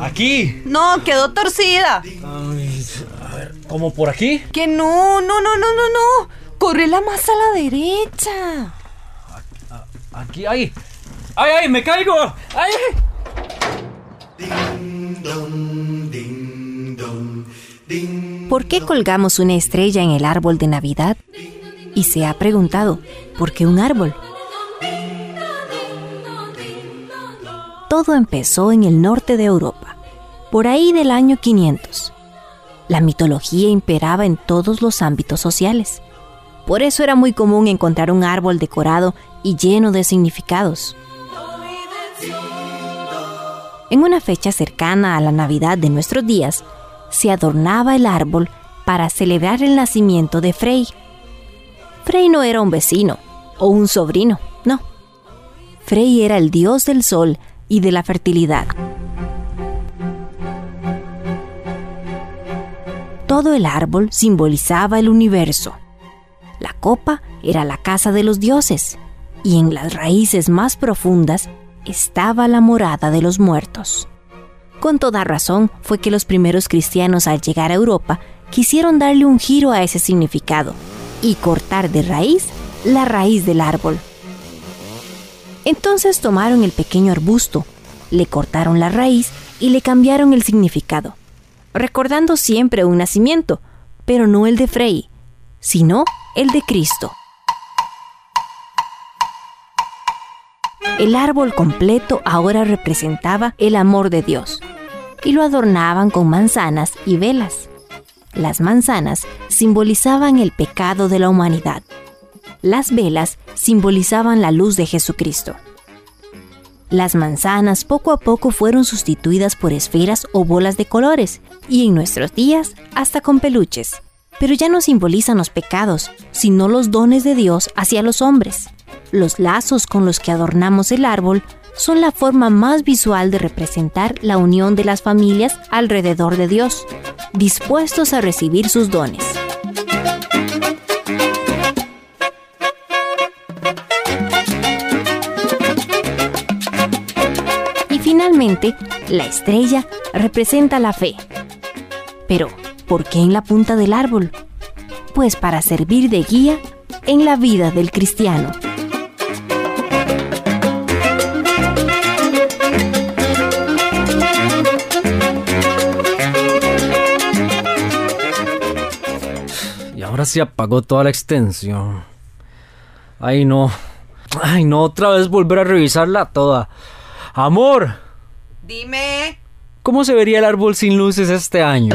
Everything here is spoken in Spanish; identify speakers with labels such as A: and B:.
A: Aquí.
B: No, quedó torcida.
A: Ay, a ver, ¿cómo por aquí?
B: Que no, no, no, no, no, no. Correla más a la derecha.
A: Aquí, ahí. ¡Ay, ay! ¡Me caigo! ¡Ay!
C: ¿Por qué colgamos una estrella en el árbol de Navidad? Y se ha preguntado, ¿por qué un árbol? Todo empezó en el norte de Europa, por ahí del año 500. La mitología imperaba en todos los ámbitos sociales. Por eso era muy común encontrar un árbol decorado y lleno de significados. En una fecha cercana a la Navidad de nuestros días, se adornaba el árbol para celebrar el nacimiento de Frey. Frey no era un vecino o un sobrino, no. Frey era el dios del sol y de la fertilidad. Todo el árbol simbolizaba el universo. La copa era la casa de los dioses y en las raíces más profundas estaba la morada de los muertos. Con toda razón fue que los primeros cristianos al llegar a Europa quisieron darle un giro a ese significado y cortar de raíz la raíz del árbol. Entonces tomaron el pequeño arbusto, le cortaron la raíz y le cambiaron el significado, recordando siempre un nacimiento, pero no el de Frey, sino el de Cristo. El árbol completo ahora representaba el amor de Dios y lo adornaban con manzanas y velas. Las manzanas simbolizaban el pecado de la humanidad. Las velas simbolizaban la luz de Jesucristo. Las manzanas poco a poco fueron sustituidas por esferas o bolas de colores y en nuestros días hasta con peluches. Pero ya no simbolizan los pecados, sino los dones de Dios hacia los hombres. Los lazos con los que adornamos el árbol son la forma más visual de representar la unión de las familias alrededor de Dios, dispuestos a recibir sus dones. Y finalmente, la estrella representa la fe. Pero, ¿por qué en la punta del árbol? Pues para servir de guía en la vida del cristiano.
A: Y ahora se apagó toda la extensión. Ay, no. Ay, no, otra vez volver a revisarla toda. Amor,
B: Dime.
A: ¿cómo se vería el árbol sin luces este año?